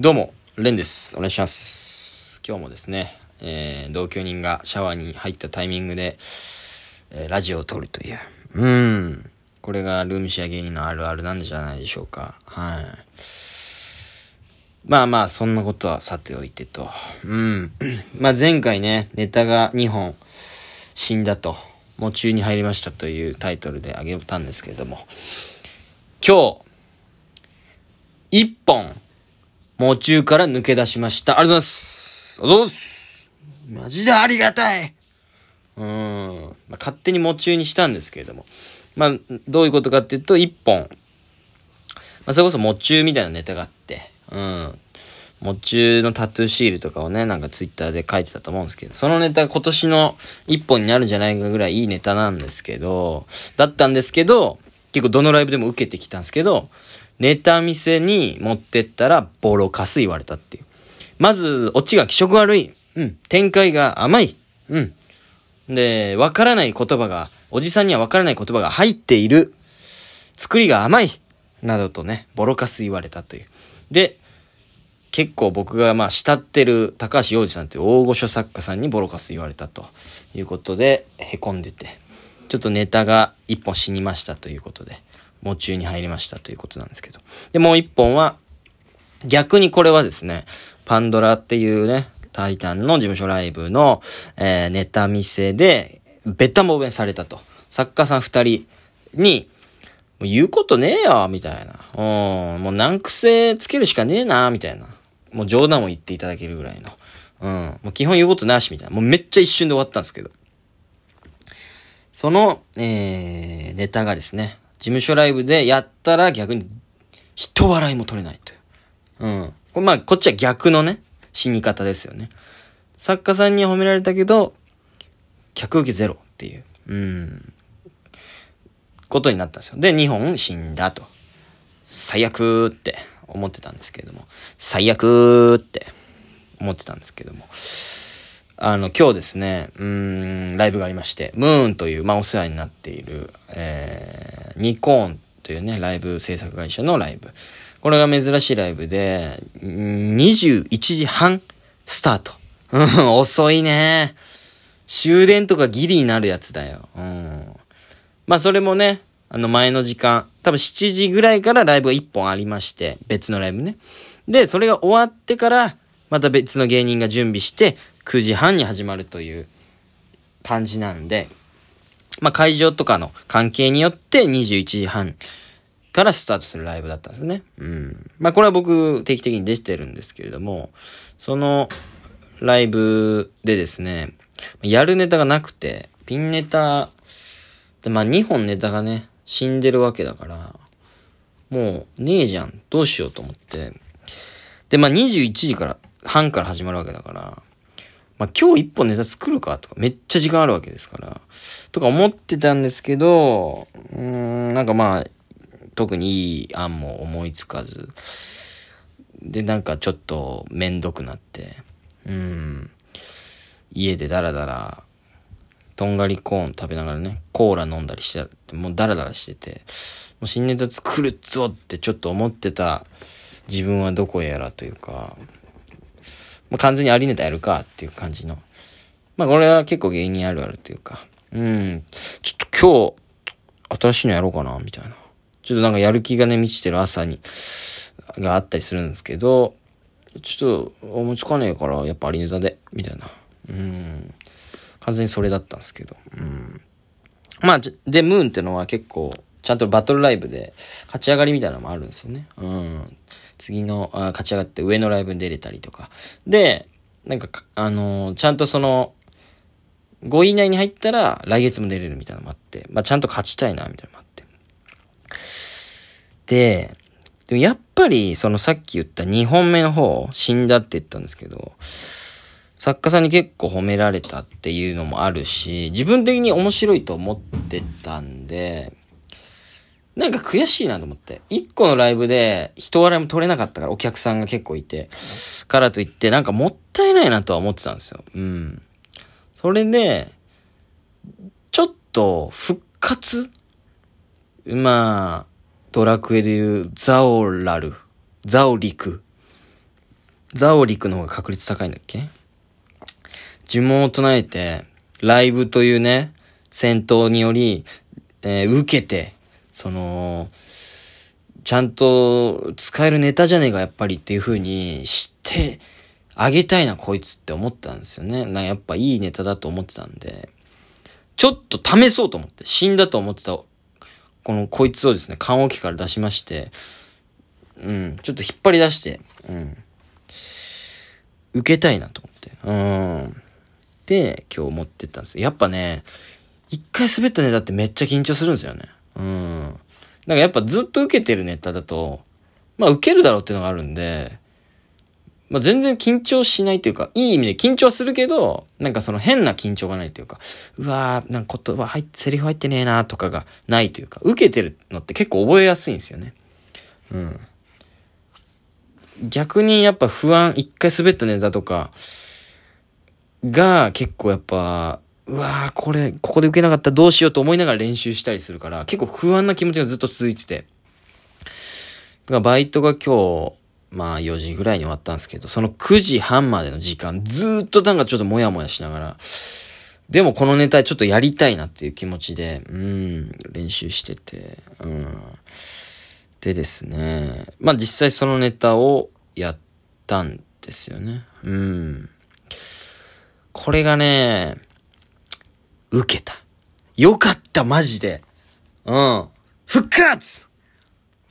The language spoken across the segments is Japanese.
どうも、レンです。お願いします。今日もですね、えー、同居人がシャワーに入ったタイミングで、えーラジオを撮るという。うーん。これがルームシェア芸人のあるあるなんじゃないでしょうか。はい。まあまあ、そんなことはさておいてと。うん。まあ前回ね、ネタが2本死んだと、夢中に入りましたというタイトルであげたんですけれども、今日、1本、夢中から抜け出しました。ありがとうございます。ありがとうございます。マジでありがたい。うん。まあ、勝手に夢中にしたんですけれども。まあ、どういうことかっていうと、1本、まあ、それこそ夢中みたいなネタがあって、うん。夢中のタトゥーシールとかをね、なんかツイッターで書いてたと思うんですけど、そのネタ今年の一本になるんじゃないかぐらいいいネタなんですけど、だったんですけど、結構どのライブでも受けてきたんですけど、ネタ見せに持ってったらボロカス言われたっていう。まず、オチが気色悪い。うん。展開が甘い。うん。で、わからない言葉が、おじさんにはわからない言葉が入っている。作りが甘い。などとね、ボロカス言われたという。で、結構僕がまあ慕ってる高橋洋二さんという大御所作家さんにボロカス言われたということで、凹んでて、ちょっとネタが一本死にましたということで、夢中に入りましたということなんですけど。で、もう一本は、逆にこれはですね、パンドラっていうね、タイタンの事務所ライブの、えーネタ見せで、べったもべんされたと。作家さん二人に、もう言うことねえよ、みたいな。うん、もう難癖つけるしかねえな、みたいな。もう冗談を言っていただけるぐらいの。うん、もう基本言うことなし、みたいな。もうめっちゃ一瞬で終わったんですけど。その、えー、ネタがですね、事務所ライブでやったら逆に、人笑いも取れないという。うん。これまあ、こっちは逆のね、死に方ですよね。作家さんに褒められたけど、客受けゼロっていう、うん、ことになったんですよ。で、2本死んだと。最悪って思ってたんですけれども、最悪って思ってたんですけども、あの、今日ですね、うん、ライブがありまして、ムーンという、まあ、お世話になっている、えー、ニコーンというね、ライブ制作会社のライブ。これが珍しいライブで、21時半スタート。遅いね。終電とかギリになるやつだよ。うん。まあ、それもね、あの前の時間、多分7時ぐらいからライブが1本ありまして、別のライブね。で、それが終わってから、また別の芸人が準備して、9時半に始まるという感じなんで、まあ会場とかの関係によって21時半からスタートするライブだったんですね。うん。まあこれは僕定期的に出てるんですけれども、そのライブでですね、やるネタがなくて、ピンネタ、でまあ2本ネタがね、死んでるわけだから、もうねえじゃん。どうしようと思って。で、まあ21時から、半から始まるわけだから、まあ今日一本ネタ作るかとかめっちゃ時間あるわけですから、とか思ってたんですけど、うーん、なんかまあ、特にいい案も思いつかず、で、なんかちょっとめんどくなって、うん、家でダラダラ、とんがりコーン食べながらね、コーラ飲んだりしてて、もうダラダラしてて、もう新ネタ作るぞってちょっと思ってた自分はどこやらというか、まあ、完全にありネタやるかっていう感じの。まあこれは結構芸人あるあるというか、うん、ちょっと今日、新しいのやろうかな、みたいな。ちょっとなんかやる気がね、満ちてる朝に、があったりするんですけど、ちょっと思いつかねえから、やっぱありネタで、みたいな。うん。完全にそれだったんですけど。うん。まあ、で、ムーンってのは結構、ちゃんとバトルライブで、勝ち上がりみたいなのもあるんですよね。うん。次の、あ勝ち上がって上のライブに出れたりとか。で、なんか、あのーちゃんとその、5位以内に入ったら来月も出れるみたいなのもあって、まあちゃんと勝ちたいな、みたいなのもあって。で、でもやっぱり、そのさっき言った2本目の方、死んだって言ったんですけど、作家さんに結構褒められたっていうのもあるし、自分的に面白いと思ってたんで、なんか悔しいなと思って。一個のライブで人笑いも取れなかったからお客さんが結構いて、からといってなんかもったいないなとは思ってたんですよ。うん。それで、ちょっと復活まあ、ドラクエでいうザオラル、ザオリクザオリクの方が確率高いんだっけ？呪文を唱えて、ライブというね、戦闘により、えー、受けて、その、ちゃんと使えるネタじゃねえか、やっぱりっていう風に知ってあげたいな、こいつって思ったんですよね。なやっぱいいネタだと思ってたんで、ちょっと試そうと思って、死んだと思ってた、このこいつをですね、棺桶から出しまして、うん、ちょっと引っ張り出して、うん、受けたいなと思って、うん。で、今日持ってったんですよやっぱね、一回滑ったネタってめっちゃ緊張するんですよね。うん。なんかやっぱずっと受けてるネタだと、まあ受けるだろうっていうのがあるんで、まあ全然緊張しないというか、いい意味で緊張するけど、なんかその変な緊張がないというか、うわー、なんか言葉入って、セリフ入ってねえなとかがないというか、受けてるのって結構覚えやすいんですよね。うん。逆にやっぱ不安、一回滑ったネタとか、が結構やっぱ、うわー、これ、ここで受けなかったらどうしようと思いながら練習したりするから、結構不安な気持ちがずっと続いてて。だからバイトが今日、まあ4時ぐらいに終わったんですけど、その9時半までの時間、ずっとなんかちょっともやもやしながら、でもこのネタちょっとやりたいなっていう気持ちで、うん、練習してて、うん。でですね、まあ実際そのネタをやったんですよね。うん。これがね、受けた。よかった、マジで。うん。復活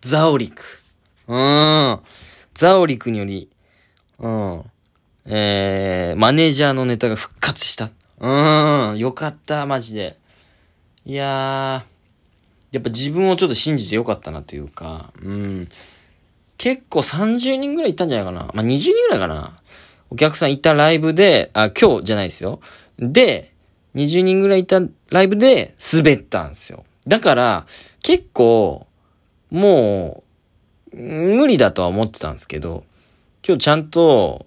ザオリク。うん。ザオリクにより、うん。えー、マネージャーのネタが復活した。うん。よかった、マジで。いやー、やっぱ自分をちょっと信じてよかったなというか、うん。結構30人ぐらいいたんじゃないかな。まあ、20人ぐらいかな。お客さんいたライブで、あ、今日じゃないですよ。で、20人ぐらいいたライブで滑ったんですよ。だから、結構、もう、無理だとは思ってたんですけど、今日ちゃんと、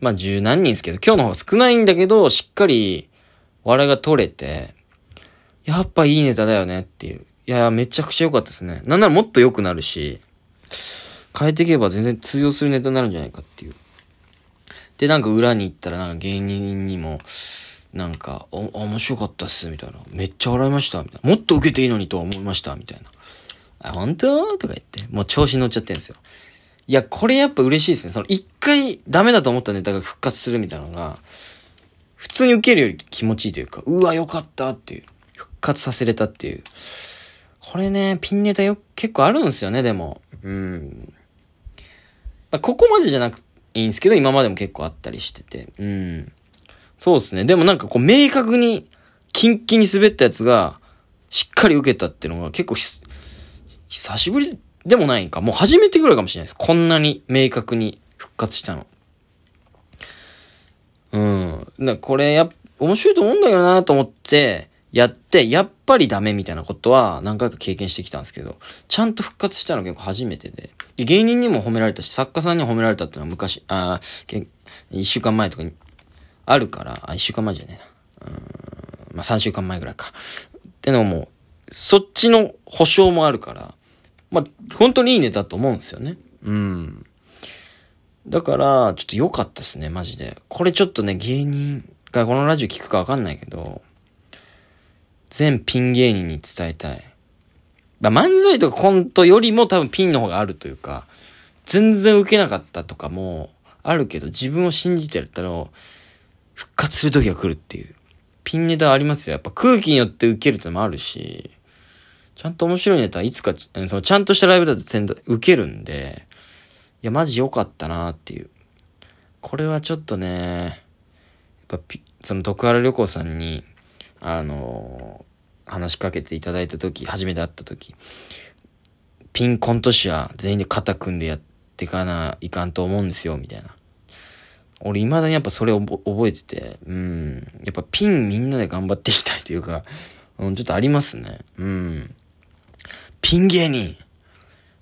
まあ十何人ですけど、今日の方が少ないんだけど、しっかり笑いが取れて、やっぱいいネタだよねっていう。いや、めちゃくちゃ良かったですね。なんならもっと良くなるし、変えていけば全然通用するネタになるんじゃないかっていう。で、なんか裏に行ったらなんか芸人にも、なんか、お、面白かったっす、みたいな。めっちゃ笑いました、みたいな。もっと受けていいのにと思いました、みたいな。あ、本当？とか言って、もう調子に乗っちゃってんですよ。いや、これやっぱ嬉しいですね。その一回ダメだと思ったネタが復活するみたいなのが、普通に受けるより気持ちいいというか、うわ、よかったっていう。復活させれたっていう。これね、ピンネタよ、結構あるんですよね、でも。うん。まあ、ここまでじゃなくて、いいんですけど、今までも結構あったりしてて。うん。そうですね。でもなんかこう、明確に、キンキンに滑ったやつが、しっかり受けたっていうのが結構久しぶりでもないんか。もう初めてぐらいかもしれないです。こんなに明確に復活したの。うん。だこれや、面白いと思うんだけどなと思って、やって、やっぱりダメみたいなことは何回か経験してきたんですけど、ちゃんと復活したの結構初めてで。芸人にも褒められたし、作家さんにも褒められたっていうのは昔、あ一週間前とかにあるから、あ、一週間前じゃねえな。うん、まあ三週間前ぐらいか。ってのも、そっちの保証もあるから、まあ、本当にいいネタと思うんですよね。うん。だから、ちょっと良かったですね、マジで。これちょっとね、芸人がこのラジオ聞くかわかんないけど、全ピン芸人に伝えたい。ま、漫才とかコントよりも多分ピンの方があるというか、全然受けなかったとかもあるけど、自分を信じてやったら、復活する時が来るっていう。ピンネタありますよ。やっぱ空気によって受けるってのもあるし、ちゃんと面白いネタはいつか、そのちゃんとしたライブだと全受けるんで、いや、マジ良かったなっていう。これはちょっとね、やっぱその徳原旅行さんに、あの話しかけていただいた時、初めて会った時、ピンコント師は全員で肩組んでやっていかないかんと思うんですよ、みたいな。俺未だにやっぱそれを覚えてて、うん。やっぱピンみんなで頑張っていきたいというか、うん、ちょっとありますね。うん。ピン芸人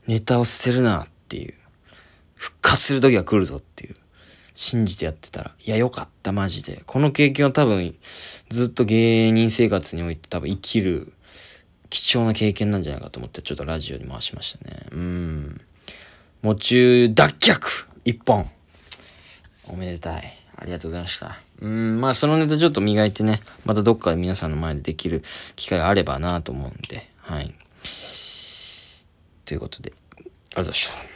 ネタを捨てるなっていう。復活する時が来るぞっていう。信じてやってたら、いや、よかった、マジで。この経験は多分、ずっと芸人生活において多分生きる、貴重な経験なんじゃないかと思って、ちょっとラジオに回しましたね。うん。夢中脱却一本。おめでたい。ありがとうございました。うん、まあそのネタちょっと磨いてね、またどっかで皆さんの前でできる機会があればなと思うんで、はい。ということで、ありがとうございました。